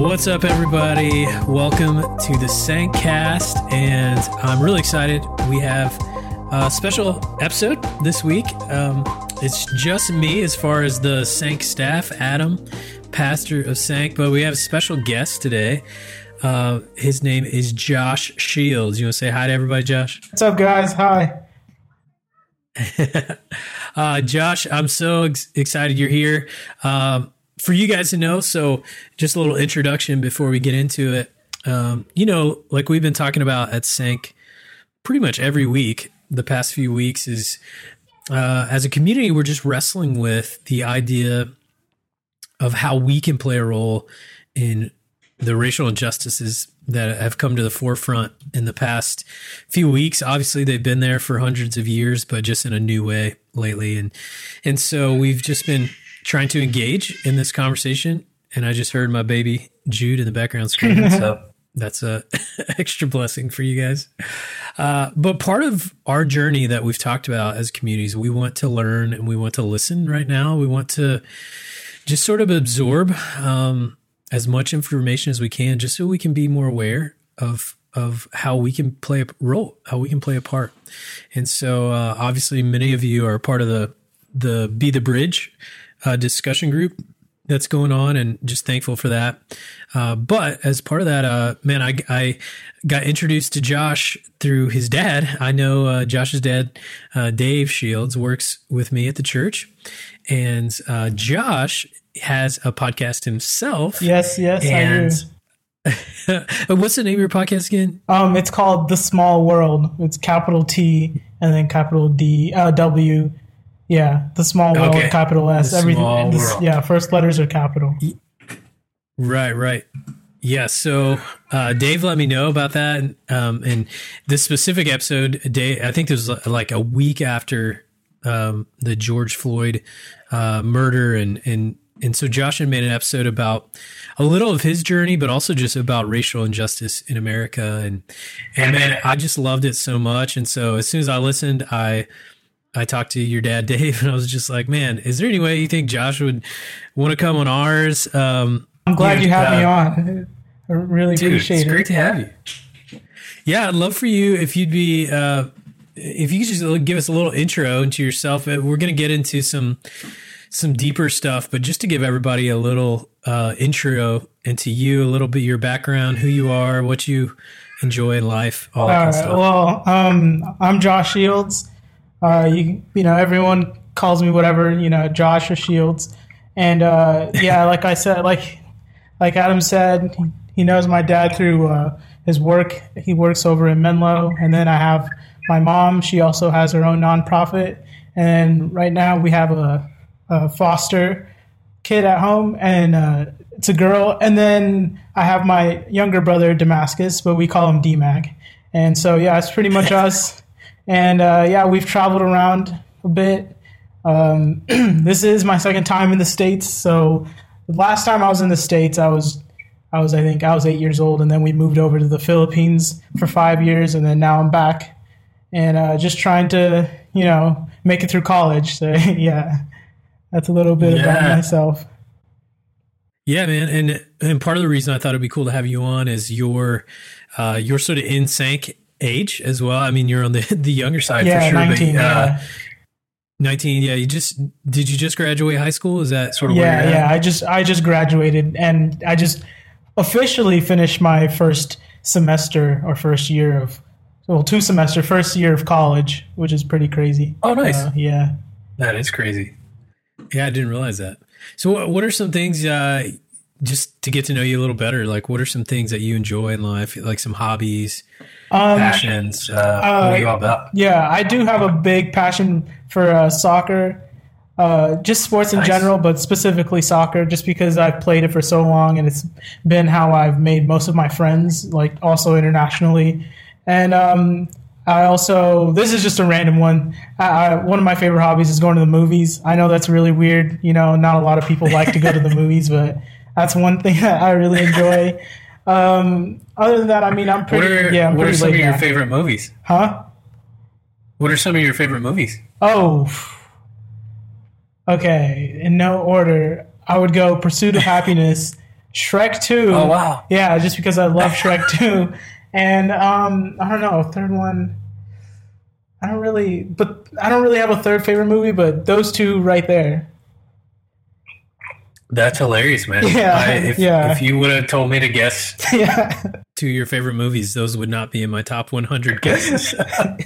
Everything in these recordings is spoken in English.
What's up, everybody? Welcome to the Syncast, and I'm really excited. We have a special episode this week. Um, it's just me as far as the Sync staff, Adam, pastor of Sync, but we have a special guest today. Uh, his name is Josh Shields. You want to say hi to everybody, Josh? What's up, guys? Hi. uh, Josh, I'm so ex- excited you're here. Um, for you guys to know, so just a little introduction before we get into it. Um, you know, like we've been talking about at Sync pretty much every week the past few weeks is uh, as a community, we're just wrestling with the idea of how we can play a role in the racial injustices that have come to the forefront in the past few weeks. Obviously, they've been there for hundreds of years, but just in a new way lately. And and so we've just been trying to engage in this conversation. And I just heard my baby Jude in the background screaming. so that's a extra blessing for you guys. Uh, but part of our journey that we've talked about as communities, we want to learn and we want to listen right now. We want to just sort of absorb um, as much information as we can, just so we can be more aware of of how we can play a role, how we can play a part. And so, uh, obviously, many of you are part of the the Be the Bridge uh, discussion group that's going on and just thankful for that. Uh, but as part of that, uh, man, I, I got introduced to Josh through his dad. I know uh, Josh's dad, uh, Dave Shields, works with me at the church. And uh, Josh has a podcast himself. Yes, yes, and I do. what's the name of your podcast again? Um, it's called The Small World. It's capital T and then capital D uh, W yeah, the small world, okay. capital S. The everything. This, yeah, first letters are capital. Right, right. Yeah, so uh, Dave let me know about that, um, and this specific episode, Dave, I think it was like a week after um, the George Floyd uh, murder, and and and so Josh had made an episode about a little of his journey, but also just about racial injustice in America, and and man, I just loved it so much, and so as soon as I listened, I I talked to your dad, Dave, and I was just like, man, is there any way you think Josh would want to come on ours? Um, I'm glad you, you had uh, me on. I really dude, appreciate it's it. great to have you. Yeah, I'd love for you if you'd be, uh, if you could just give us a little intro into yourself. Uh, we're going to get into some some deeper stuff, but just to give everybody a little uh, intro into you, a little bit your background, who you are, what you enjoy in life, all, all that right. stuff. Well, um, I'm Josh Shields. Uh, you you know everyone calls me whatever you know Josh or Shields, and uh, yeah, like I said, like like Adam said, he knows my dad through uh, his work. He works over in Menlo, and then I have my mom. She also has her own nonprofit, and right now we have a, a foster kid at home, and uh, it's a girl. And then I have my younger brother Damascus, but we call him DMAG. And so yeah, it's pretty much us. And uh, yeah, we've traveled around a bit. Um, this is my second time in the states. So the last time I was in the states, I was I was I think I was eight years old, and then we moved over to the Philippines for five years, and then now I'm back and uh, just trying to you know make it through college. So yeah, that's a little bit yeah. about myself. Yeah, man, and and part of the reason I thought it'd be cool to have you on is your uh, you're sort of in sync age as well. I mean, you're on the the younger side yeah, for sure. 19, but, uh, yeah. 19 yeah you just did you just graduate high school is that sort of yeah yeah i just i just graduated and i just officially finished my first semester or first year of well two semester first year of college which is pretty crazy oh nice uh, yeah that is crazy yeah i didn't realize that so what are some things uh, just to get to know you a little better like what are some things that you enjoy in life like some hobbies um, passions? Uh, uh, what are you all about? Yeah, I do have a big passion for uh, soccer, uh, just sports in nice. general, but specifically soccer, just because I've played it for so long and it's been how I've made most of my friends, like also internationally. And um, I also, this is just a random one. I, one of my favorite hobbies is going to the movies. I know that's really weird. You know, not a lot of people like to go to the movies, but that's one thing that I really enjoy. Um, other than that, I mean, I'm pretty. What are, yeah, I'm what are some of your favorite movies? Huh? What are some of your favorite movies? Oh, okay. In no order, I would go Pursuit of Happiness, Shrek 2. Oh, wow. Yeah, just because I love Shrek 2. And um, I don't know, third one. I don't really, but I don't really have a third favorite movie, but those two right there. That's hilarious, man. Yeah, I, if, yeah. if you would have told me to guess yeah, two of your favorite movies, those would not be in my top 100 guesses.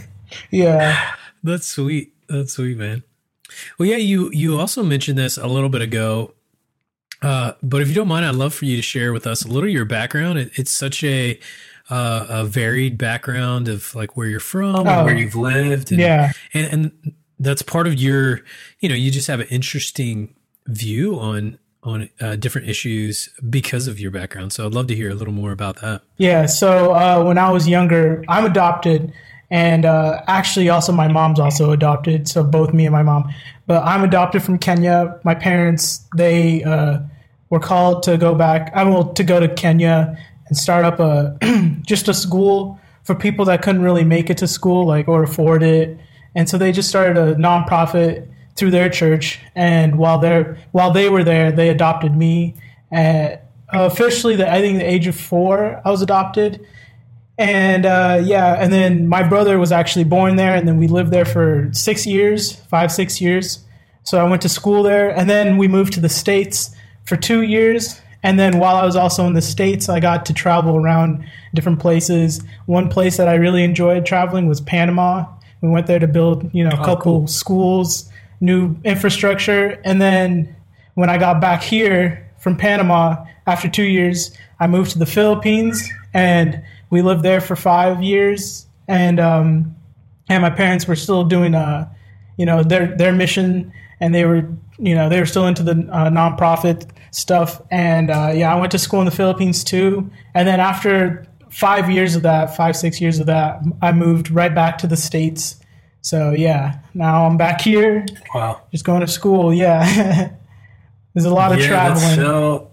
yeah, That's sweet. That's sweet, man. Well, yeah, you you also mentioned this a little bit ago, uh, but if you don't mind, I'd love for you to share with us a little of your background. It, it's such a uh, a varied background of like where you're from, and Oh. where you've lived, and, yeah. and and that's part of your, you know, you just have an interesting view on on uh, different issues because of your background. So I'd love to hear a little more about that. Yeah, so uh, when I was younger, I'm adopted, and uh, actually, also my mom's also adopted. So both me and my mom, but I'm adopted from Kenya. My parents they uh, were called to go back. I will to go to Kenya and start up a just a school for people that couldn't really make it to school, like or afford it, and so they just started a nonprofit through their church. And while they're while they were there, they adopted me. At officially, the, I think the age of four, I was adopted. And uh, yeah, and then my brother was actually born there, and then we lived there for six years, five six years. So I went to school there, and then we moved to the states for two years. And then while I was also in the states, I got to travel around different places. One place that I really enjoyed traveling was Panama. We went there to build, you know, a couple cool. schools, new infrastructure, and then when I got back here from Panama after two years, I moved to the Philippines and we lived there for five years. And um, and my parents were still doing uh, you know, their their mission, and they were you know they were still into the uh, nonprofit stuff. And uh, yeah, I went to school in the Philippines too. And then after five years of that, five six years of that, I moved right back to the states. So yeah, now I'm back here, Wow. just going to school. Yeah, there's a lot of that's traveling. so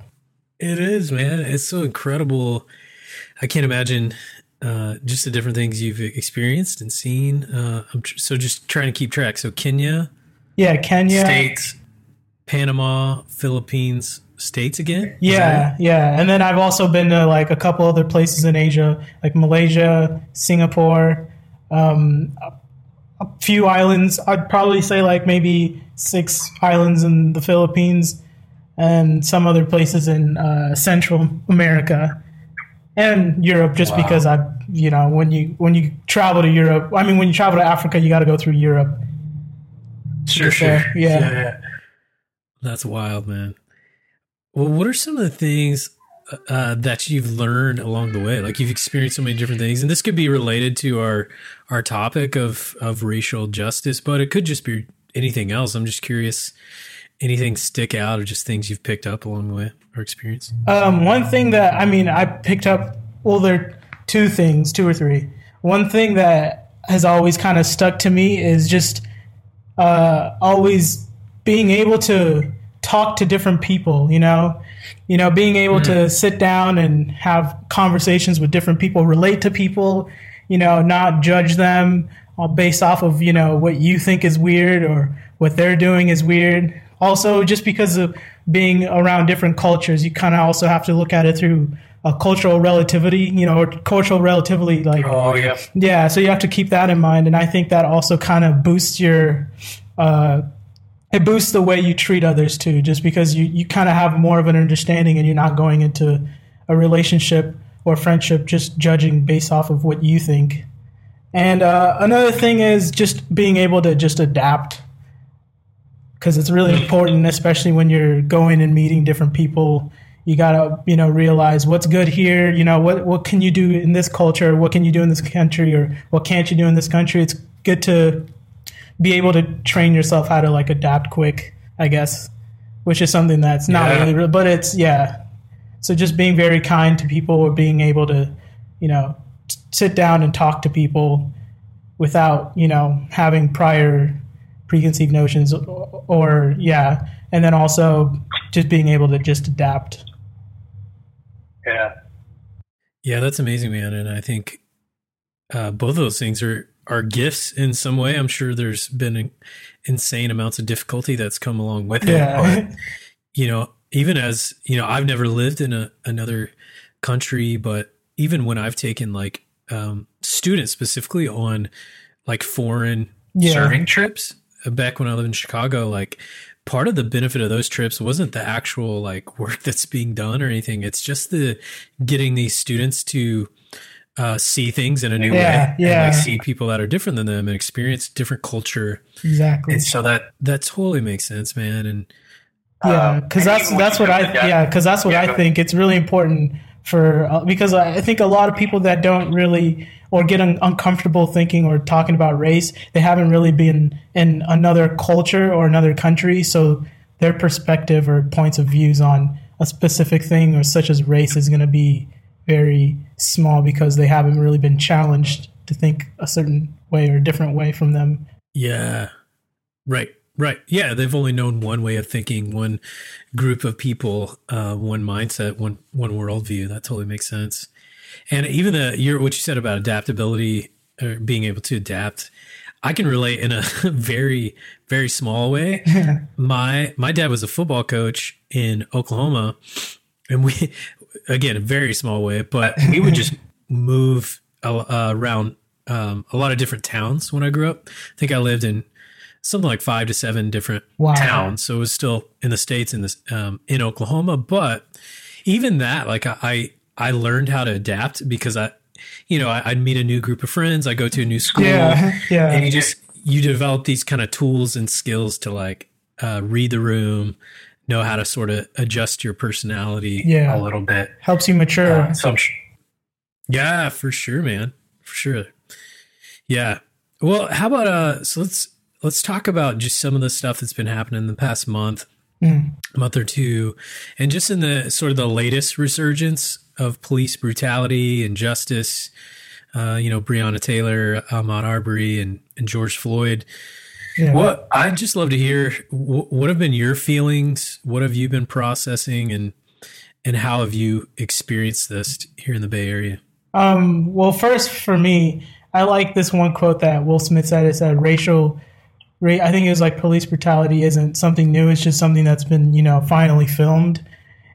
it is, man. It's so incredible. I can't imagine uh, just the different things you've experienced and seen. Uh, I'm tr- so just trying to keep track. So Kenya, yeah, Kenya. states, Panama, Philippines, states again. Yeah, yeah. And then I've also been to like a couple other places in Asia, like Malaysia, Singapore, um, a, a few islands. I'd probably say like maybe six islands in the Philippines and some other places in uh, Central America and Europe just Wow. because I, you know, when you when you travel to Europe, I mean when you travel to Africa, you got to go through Europe. Sure, get sure. there. Yeah. That's wild, man. Well, what are some of the things uh, that you've learned along the way? Like you've experienced so many different things, and this could be related to our our topic of of racial justice, but it could just be anything else. I'm just curious. Anything stick out, or just things you've picked up along the way or experienced? Um, one thing that I mean, I picked up. Well, there are two things, two or three. One thing that has always kind of stuck to me is just uh, always being able to talk to different people. You know, you know, being able to sit down and have conversations with different people, relate to people. You know, not judge them based off of you know what you think is weird or what they're doing is weird. Also, just because of being around different cultures, you kind of also have to look at it through a cultural relativity. You know, or cultural relativity like Oh yeah, yeah, so you have to keep that in mind, and I think that also kind of boosts your, uh, it boosts the way you treat others too, just because you you kind of have more of an understanding, and you're not going into a relationship or friendship just judging based off of what you think. And uh, another thing is just being able to just adapt, because it's really important, especially when you're going and meeting different people. You gotta you know realize what's good here you know what what can you do in this culture? What can you do in this country? Or what can't you do in this country? It's good to be able to train yourself how to like adapt quick i guess which is something that's not Yeah. really but it's yeah so just being very kind to people or being able to you know t- sit down and talk to people without you know having prior preconceived notions or, or yeah and then also just being able to just adapt Yeah. yeah, that's amazing, man. And I think uh, both of those things are are gifts in some way. I'm sure there's been in- insane amounts of difficulty that's come along with it. But, you know, even as you know, I've never lived in a, another country, but even when I've taken like um, students specifically on like foreign Yeah. serving trips uh, back when I lived in Chicago, like part of the benefit of those trips wasn't the actual like work that's being done or anything. It's just the getting these students to uh, see things in a new Yeah, way, yeah. and like see people that are different than them and experience different culture. Exactly. And so that that totally makes sense, man. And Yeah, Um, because and that's that's what I that- yeah because that's what Yeah, I think it's really important for uh, because I think a lot of people that don't really or get un- uncomfortable thinking or talking about race they haven't really been in another culture or another country so their perspective or points of views on a specific thing or such as race is going to be very small because they haven't really been challenged to think a certain way or a different way from them Yeah. Right. Right. Yeah. They've only known one way of thinking, one group of people, uh, one mindset, one one worldview. That totally makes sense. And even the your what you said about adaptability or being able to adapt, I can relate in a very very small way. my my dad was a football coach in Oklahoma, and we again a very small way, but we would just move uh, around um, a lot of different towns when I grew up. I think I lived in something like five to seven different Wow. towns, so it was still in the states in this um, in Oklahoma. But even that, like I I learned how to adapt because I, you know, I, I'd meet a new group of friends, I go to a new school, yeah yeah and you just you develop these kind of tools and skills to like uh, read the room know how to sort of adjust your personality Yeah. a little bit helps you mature Uh, so yeah for sure man for sure yeah well how about uh so let's let's talk about just some of the stuff that's been happening in the past month Mm. month or two and just in the sort of the latest resurgence of police brutality and justice uh, you know, Breonna Taylor, Ahmaud Arbery, and, and George Floyd. Yeah. What I'd just love to hear. What have been your feelings? What have you been processing, and and how have you experienced this here in the Bay Area? Um, well, first for me, I like this one quote that Will Smith said. It said, "Racial, ra- I think it was like police brutality isn't something new. It's just something that's been, you know, finally filmed."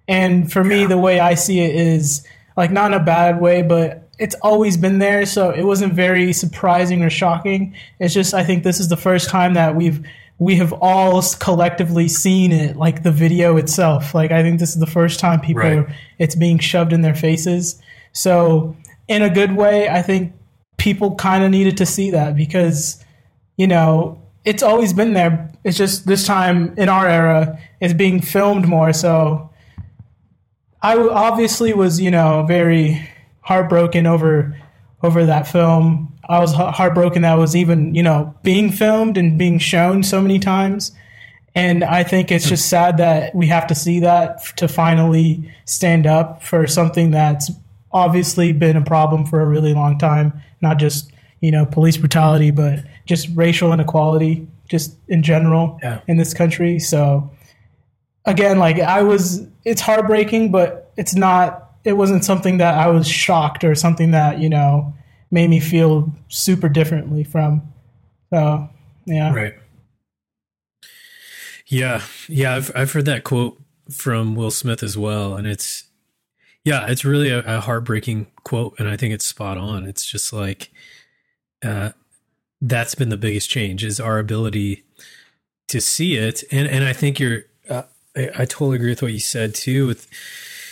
And for me, the way I see it is like not in a bad way, but it's always been there. So it wasn't very surprising or shocking. It's just I think this is the first time that we've we have all collectively seen it, like the video itself. Like I think this is the first time people Right. are, it's being shoved in their faces. So in a good way, I think people kind of needed to see that because you know it's always been there. It's just this time in our era, it's being filmed more. So I obviously was, you know, very heartbroken over over that film. I was heartbroken that it was even, you know, being filmed and being shown so many times. And I think it's just sad that we have to see that to finally stand up for something that's obviously been a problem for a really long time. Not just, you know, police brutality, but just racial inequality, just in general Yeah. in this country. So, again, like I was, it's heartbreaking, but it's not, it wasn't something that I was shocked or something that, you know, made me feel super differently from. So, yeah. Right. Yeah, yeah, I've I've heard that quote from Will Smith as well, and it's yeah, it's really a, a heartbreaking quote, and I think it's spot on. It's just like uh, that's been the biggest change is our ability to see it, and and I think you're. Uh, I, I totally agree with what you said too. With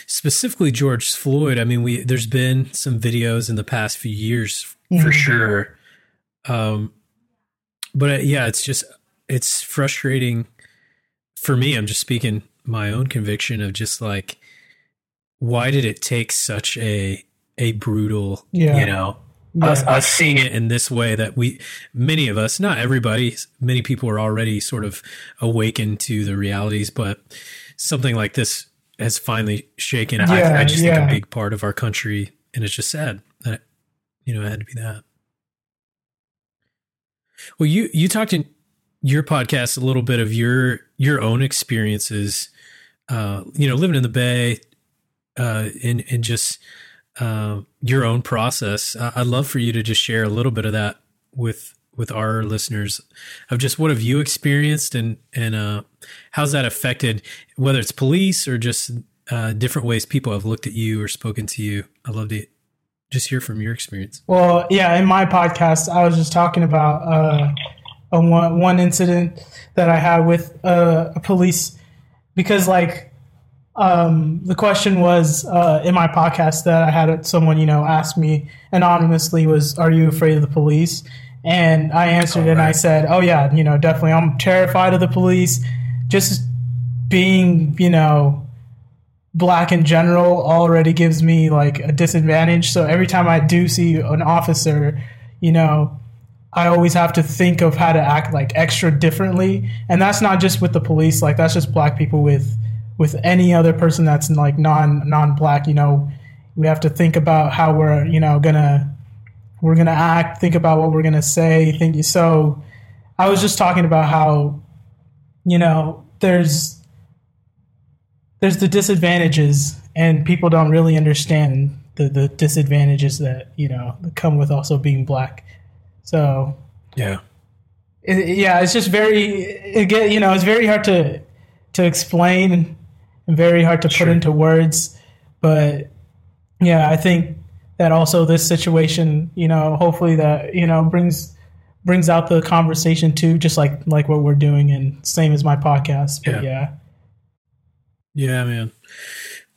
specifically George Floyd, I mean, we there's been some videos in the past few years for Mhm. sure, um, but uh, yeah, it's just it's frustrating for me. I'm just speaking my own conviction of just like why did it take such a a brutal, Yeah. you know, Yeah. us, us seeing it in this way that we many of us, not everybody, many people are already sort of awakened to the realities, but something like this has finally shaken. I, Yeah, I just think a big part of our country, and it's just sad that you know it had to be that. Well, you you talked in your podcast a little bit of your your own experiences, uh, you know, living in the Bay, uh, and and just uh, your own process. I- I'd love for you to just share a little bit of that with with our listeners of just what have you experienced and and uh, how's that affected whether it's police or just uh, different ways people have looked at you or spoken to you. I'd love to just hear from your experience. Well, yeah, in my podcast, I was just talking about uh, a one, one incident that I had with uh, a police because, like, um, the question was uh, in my podcast that I had someone, you know, ask me anonymously was, "Are you afraid of the police?" And I answered, and I said, "Oh yeah, you know, definitely. I'm terrified of the police. Just being, you know, black in general already gives me like a disadvantage. So every time I do see an officer, you know, I always have to think of how to act like extra differently. And that's not just with the police, like that's just black people with with any other person that's like non non black, you know, we have to think about how we're, you know, gonna we're gonna act, think about what we're gonna say, think so I was just talking about how, you know, there's there's the disadvantages and people don't really understand the, the disadvantages that, you know, that come with also being black. So Yeah. it, yeah, it's just very it get you know it's very hard to to explain and very hard to Sure. put into words. But yeah, I think that also this situation, you know, hopefully that you know brings brings out the conversation too, just like like what we're doing, and same as my podcast. But Yeah. yeah, Yeah, man.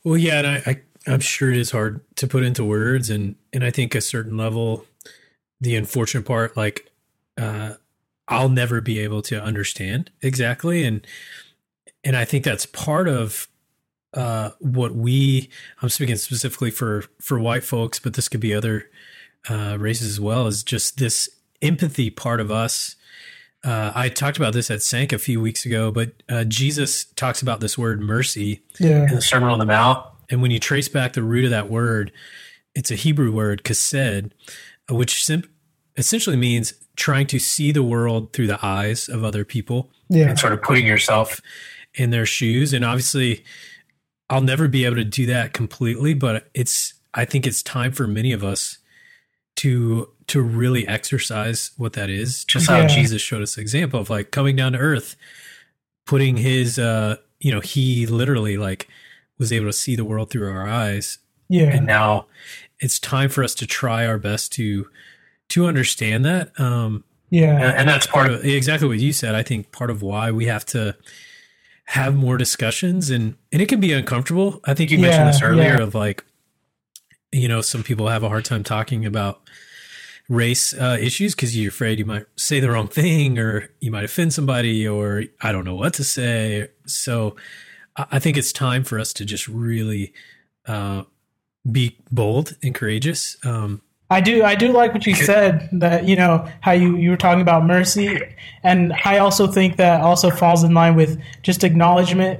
Well, yeah, and I, I I'm sure it is hard to put into words, and and I think a certain level, the unfortunate part, like, uh, I'll never be able to understand exactly, and and I think that's part of uh what we I'm speaking specifically for for white folks, but this could be other uh races as well, is just this empathy part of us uh, I talked about this at Sync a few weeks ago, but uh, Jesus talks about this word mercy yeah, in the Sermon on the Mount. And when you trace back the root of that word, it's a Hebrew word, chesed, which sim- essentially means trying to see the world through the eyes of other people yeah, and sort of putting yourself in their shoes. And obviously, I'll never be able to do that completely, but it's, I think it's time for many of us to to really exercise what that is just how jesus showed us an example of like coming down to earth putting his uh you know he literally like was able to see the world through our eyes. Yeah, and now it's time for us to try our best to to understand that. Um yeah, and, and that's part of exactly what you said. I think part of why we have to have more discussions and and it can be uncomfortable. I think you mentioned Yeah, this earlier yeah. of like you know some people have a hard time talking about race uh, issues because you're afraid you might say the wrong thing or you might offend somebody or i don't know what to say. So i, I think it's time for us to just really uh, be bold and courageous. Um, I do I do like what you said that you know how you you were talking about mercy. And I also think that also falls in line with just acknowledgement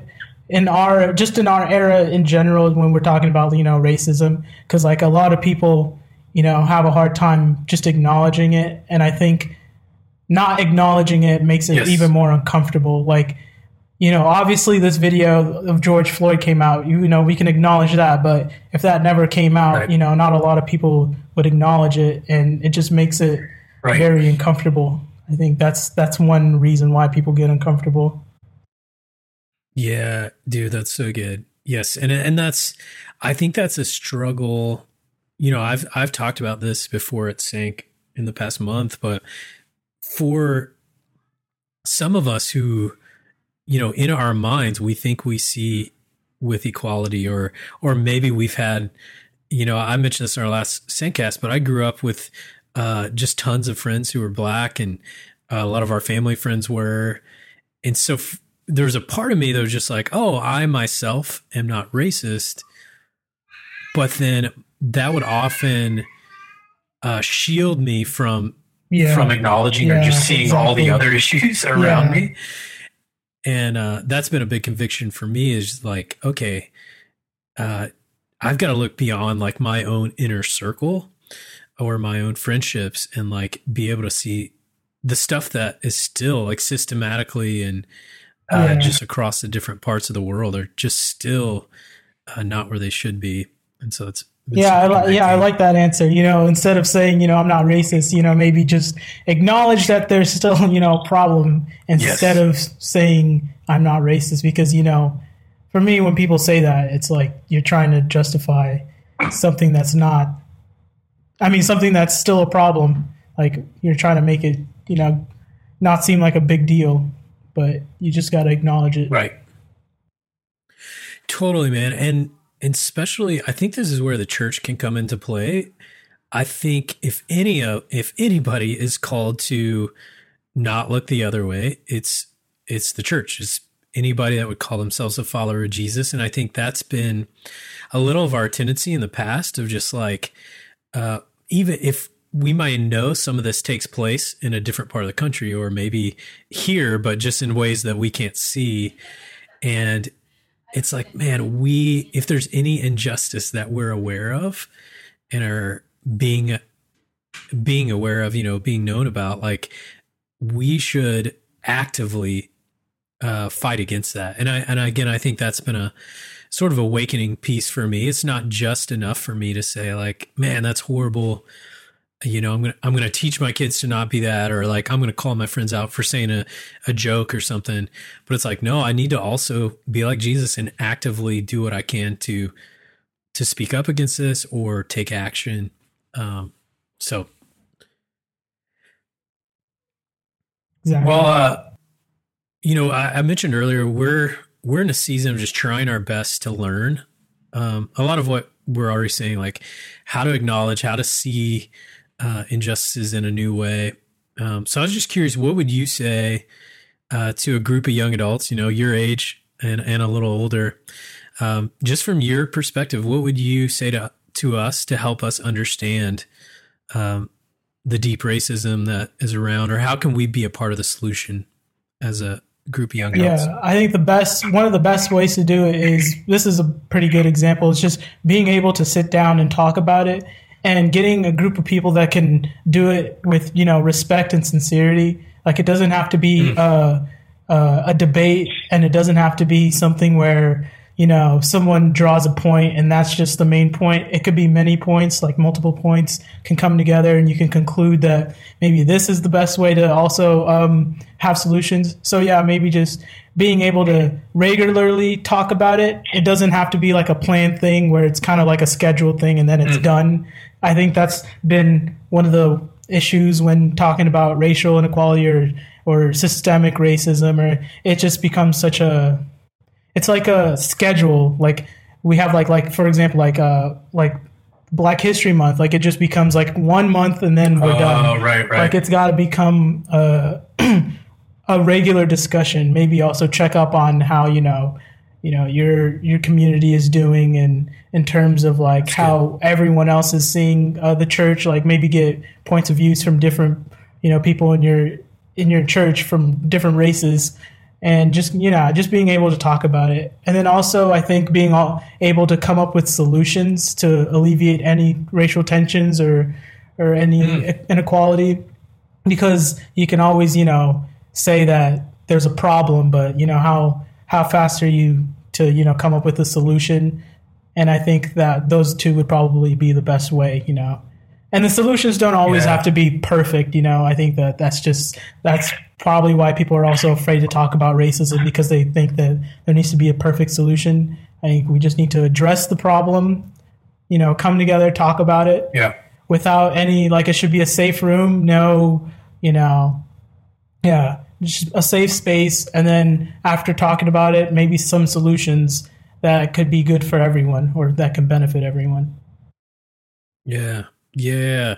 in our just in our era in general when we're talking about you know racism. Cuz like a lot of people you know have a hard time just acknowledging it. And I think not acknowledging it makes it Yes. even more uncomfortable. Like you know, obviously this video of George Floyd came out. You know, we can acknowledge that, but if that never came out, Right. you know, not a lot of people would acknowledge it, and it just makes it Right. very uncomfortable. I think that's that's one reason why people get uncomfortable. Yeah, dude, that's so good. Yes, and and that's I think that's a struggle. You know, I've I've talked about this before at Sync in the past month, but for some of us who, you know, in our minds we think we see with equality or or maybe we've had you know, I mentioned this in our last Syncast, but I grew up with uh just tons of friends who were black and uh, a lot of our family friends were and so f- there's a part of me that was just like, oh, I myself am not racist. But then that would often uh, shield me from Yeah, from acknowledging or just seeing all the other issues around Yeah. me. And uh, that's been a big conviction for me is like, okay, uh, I've got to look beyond like my own inner circle or my own friendships and like be able to see the stuff that is still like systematically and uh, Yeah. just across the different parts of the world are just still uh, not where they should be. And so it's Yeah, I li- yeah, I like that answer. You know, instead of saying, you know, I'm not racist, you know, maybe just acknowledge that there's still, you know, a problem instead of saying I'm not racist because, you know, for me when people say that, it's like you're trying to justify something that's not I mean, something that's still a problem. Like you're trying to make it, you know, not seem like a big deal, but you just got to acknowledge it. Right. Totally, man. And and especially I think this is where the church can come into play. I think if any of if anybody is called to not look the other way, it's it's the church. It's anybody that would call themselves a follower of Jesus. And I think that's been a little of our tendency in the past of just like uh, even if we might know some of this takes place in a different part of the country or maybe here, but just in ways that we can't see. And it's like, man, we, if there's any injustice that we're aware of and are being, being aware of, you know, being known about, like we should actively uh, fight against that. And I, and again, I think that's been a sort of awakening piece for me. It's not just enough for me to say like, man, that's horrible you know, I'm gonna I'm gonna teach my kids to not be that, or like I'm gonna call my friends out for saying a, a joke or something. But it's like, no, I need to also be like Jesus and actively do what I can to to speak up against this or take action. Um, so, exactly. well, uh, you know, I, I mentioned earlier we're we're in a season of just trying our best to learn. Um, a lot of what we're already saying, like how to acknowledge, how to see uh, injustices in a new way. Um, so I was just curious, what would you say uh, to a group of young adults, you know, your age and, and a little older, um, just from your perspective, what would you say to to us to help us understand um, the deep racism that is around, or how can we be a part of the solution as a group of young adults? Yeah, I think the best one of the best ways to do it is this is a pretty good example. It's just being able to sit down and talk about it and getting a group of people that can do it with you know respect and sincerity. Like it doesn't have to be mm. uh, uh, a debate, and it doesn't have to be something where you know someone draws a point and that's just the main point. It could be many points, like multiple points can come together, and you can conclude that maybe this is the best way to also um, have solutions. So yeah, maybe just being able to regularly talk about it. It doesn't have to be like a planned thing where it's kind of like a scheduled thing and then it's mm. done. I think that's been one of the issues when talking about racial inequality or or systemic racism or it just becomes such a it's like a schedule like we have like like for example like uh like black history month like it just becomes like one month and then we're oh, done. right right. Like it's got to become a a regular discussion maybe also check up on how you know you know your your community is doing and in terms of like That's how good. everyone else is seeing uh, the church like maybe get points of views from different you know people in your in your church from different races and just you know just being able to talk about it. And then also i think being all, able to come up with solutions to alleviate any racial tensions or or any mm. inequality. Because you can always you know say that there's a problem but you know how how fast are you to you know come up with a solution? And i think that those two would probably be the best way you know and the solutions don't always yeah. have to be perfect you know? I think that that's just that's probably why people are also afraid to talk about racism because they think that there needs to be a perfect solution. I think we just need to address the problem you know come together talk about it. Yeah. Without any like it should be a safe room no you know yeah just a safe space, and then after talking about it, maybe some solutions that could be good for everyone or that can benefit everyone. Yeah, yeah,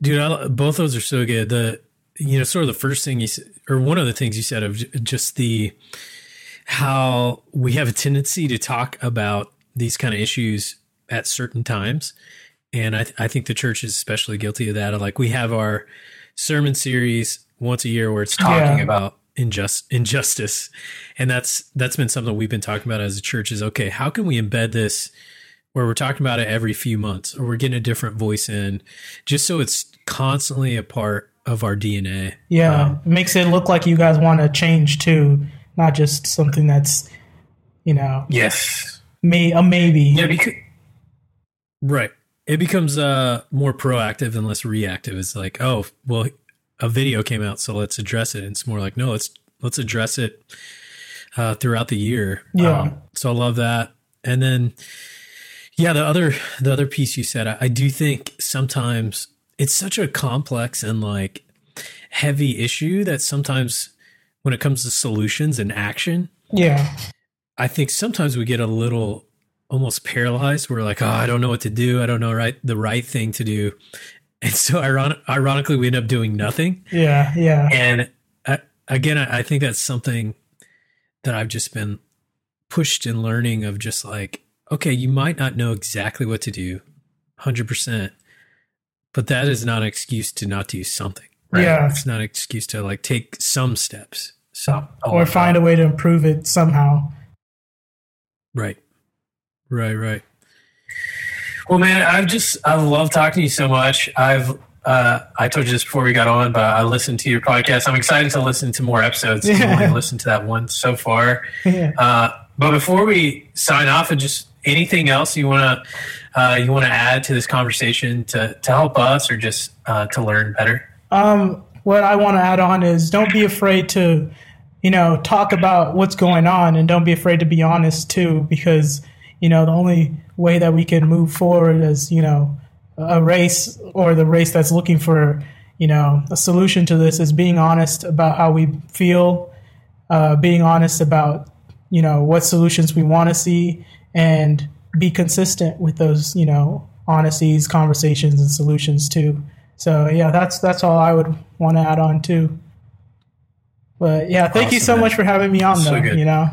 dude. I, both those are so good. The you know, sort of the first thing you or one of the things you said of just the how we have a tendency to talk about these kind of issues at certain times. And I, th- I think the church is especially guilty of that. Like we have our sermon series once a year where it's talking yeah. about injust injustice and that's that's been something we've been talking about as a church is okay how can we embed this where we're talking about it every few months or we're getting a different voice in just so it's constantly a part of our dna yeah um, it makes it look like you guys want to change too not just something that's you know yes may a maybe yeah because Right. It becomes uh more proactive and less reactive. It's like, oh, well, a video came out, so let's address it. And it's more like, no, let's let's address it uh, throughout the year. Yeah. Um, so I love that. And then, yeah, the other the other piece you said, I, I do think sometimes it's such a complex and like heavy issue that sometimes when it comes to solutions and action, Yeah. I think sometimes we get a little almost paralyzed. We're like, oh, I don't know what to do. I don't know right the right thing to do. And so ironic, ironically, we end up doing nothing. Yeah. Yeah. And I, again, I, I think that's something that I've just been pushed in learning of just like, okay, you might not know exactly what to do 100%, but that is not an excuse to not do something. Yeah. It's not an excuse to like take some steps. So, Or find a way to improve it somehow. Right. Right, right. Well, man, I've just I love talking to you so much. I've uh, I told you this before we got on, but I listened to your podcast. I'm excited to listen to more episodes. I've only listened to that one so far. Yeah. Uh, but before we sign off, and just anything else you want to uh, you want to add to this conversation to to help us or just uh, to learn better? Um, what I want to add on is don't be afraid to, you know, talk about what's going on and don't be afraid to be honest too, because, you know, the only way that we can move forward is, you know, a race or the race that's looking for, you know, a solution to this is being honest about how we feel, uh, being honest about, you know, what solutions we want to see and be consistent with those, you know, honesties, conversations, and solutions too. So yeah, that's that's all I would want to add on too. But yeah, thank you so man. much for having me on So though. good. You know,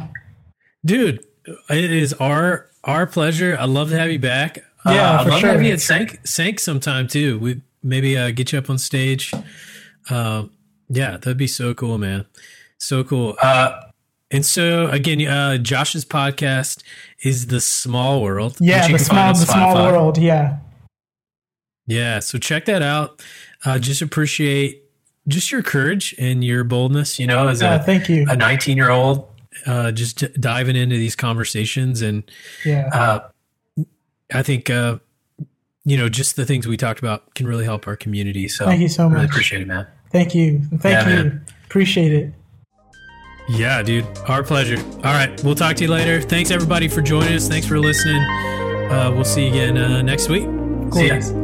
Dude, it is our our pleasure. I'd love to have you back. Yeah, uh, I'd for love sure. to have you at Sync Sync sometime too. We maybe uh, get you up on stage. Um, yeah, that'd be so cool, man. So cool. Uh, and so again, uh, Josh's podcast is the Small World. yeah, the small the small world. Yeah, Yeah, so check that out. Uh, just appreciate just your courage and your boldness. You know, as yeah. a Thank you. a 19 year old, uh, just d- diving into these conversations and Yeah, uh, I think uh, you know just the things we talked about can really help our community. So Thank you so really much. appreciate it, man. thank you. Thank Yeah, you. man. Appreciate it. Yeah, dude, our pleasure. All right, we'll talk to you later. Thanks everybody for joining us. Thanks for listening. Uh, we'll see you again uh, next week. See ya. Cool.